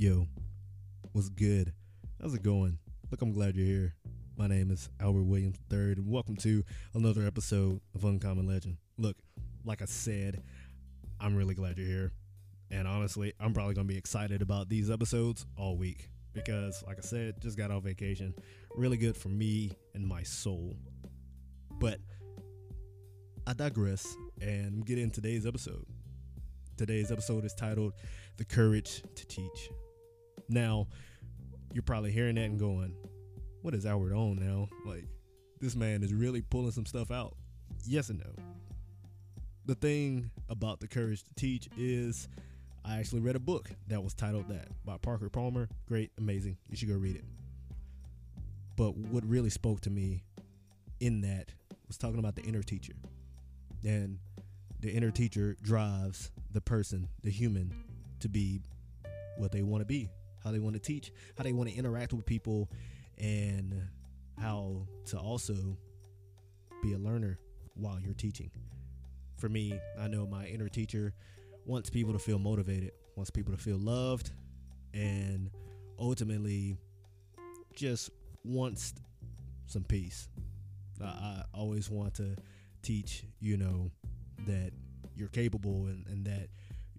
Yo, what's good? How's it going? Look, I'm glad you're here. My name is Albert Williams III, and welcome to another episode of Uncommon Legend. Look, like I said, I'm really glad you're here. And honestly, I'm probably going to be excited about these episodes all week because, like I said, just got off vacation. Really good for me and my soul. But I digress and get in today's episode. Today's episode is titled The Courage to Teach. Now, you're probably hearing that and going, What is Albert on now? Like, this man is really pulling some stuff out. Yes and no. The thing about The Courage to Teach is I actually read a book that was titled that by Parker Palmer. Great, amazing. You should go read it. But what really spoke to me in that was talking about the inner teacher. And the inner teacher drives the person, the human, to be what they want to be, how they want to teach, how they want to interact with people, and how to also be a learner while you're teaching. For me, I know my inner teacher wants people to feel motivated, wants people to feel loved, and ultimately just wants some peace. I, I always want to teach, you know, that you're capable and, and that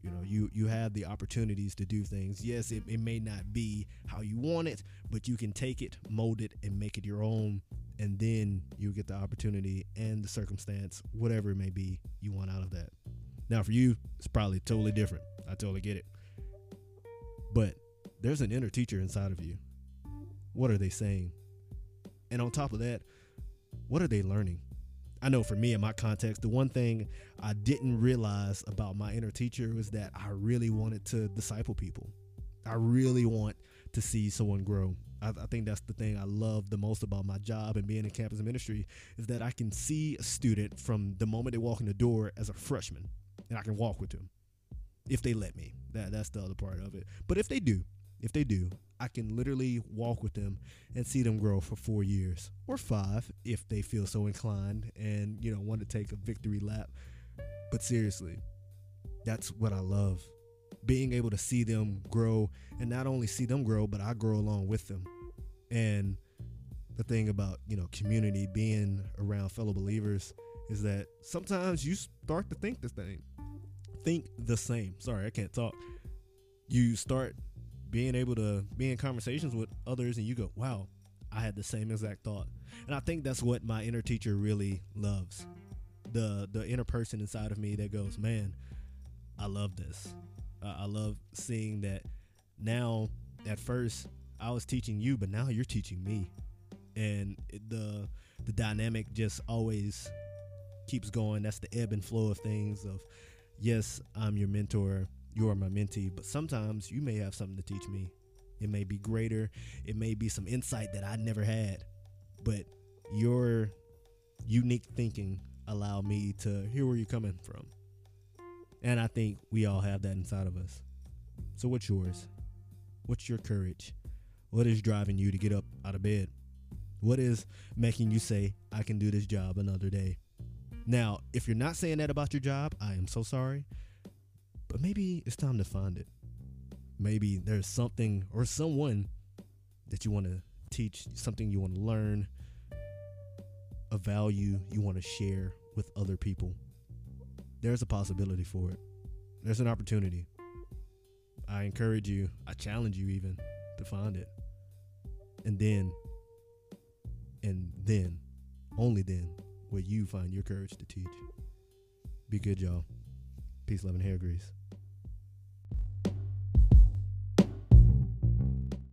you know you you have the opportunities to do things. Yes it, it may not be how you want it but you can take it mold it and make it your own and then you get the opportunity and the circumstance whatever it may be you want out of that. Now for you it's probably totally different. I totally get it. But there's an inner teacher inside of you. What are they saying? And on top of that what are they learning I know for me in my context, the one thing I didn't realize about my inner teacher was that I really wanted to disciple people. I really want to see someone grow. I, I, think that's the thing I love the most about my job and being in campus ministry is that I can see a student from the moment they walk in the door as a freshman, and I can walk with them if they let me. That that's the other part of it. But if they do, if they do, I can literally walk with them and see them grow for four years or five if they feel so inclined and, you know, want to take a victory lap. But seriously, that's what I love. Being able to see them grow and not only see them grow, but I grow along with them. And the thing about, you know, community, being around fellow believers is that sometimes you start to think the same. Think the same. Sorry, I can't talk. You start being able to be in conversations with others and you go, wow, I had the same exact thought. And I think that's what my inner teacher really loves. The the inner person inside of me that goes, man, I love this. Uh, I love seeing that now at first I was teaching you, but now you're teaching me. And the the dynamic just always keeps going. That's the ebb and flow of things of yes, I'm your mentor you are my mentee, but sometimes you may have something to teach me. It may be greater, it may be some insight that I never had, but your unique thinking allow me to hear where you're coming from. And I think we all have that inside of us. So what's yours? What's your courage? What is driving you to get up out of bed? What is making you say, I can do this job another day? Now, if you're not saying that about your job, I am so sorry. But maybe it's time to find it. Maybe there's something or someone that you want to teach, something you want to learn, a value you want to share with other people. There's a possibility for it. There's an opportunity. I encourage you, I challenge you even to find it. And then, and then, only then, will you find your courage to teach. Be good, y'all. Peace, love, and hair grease.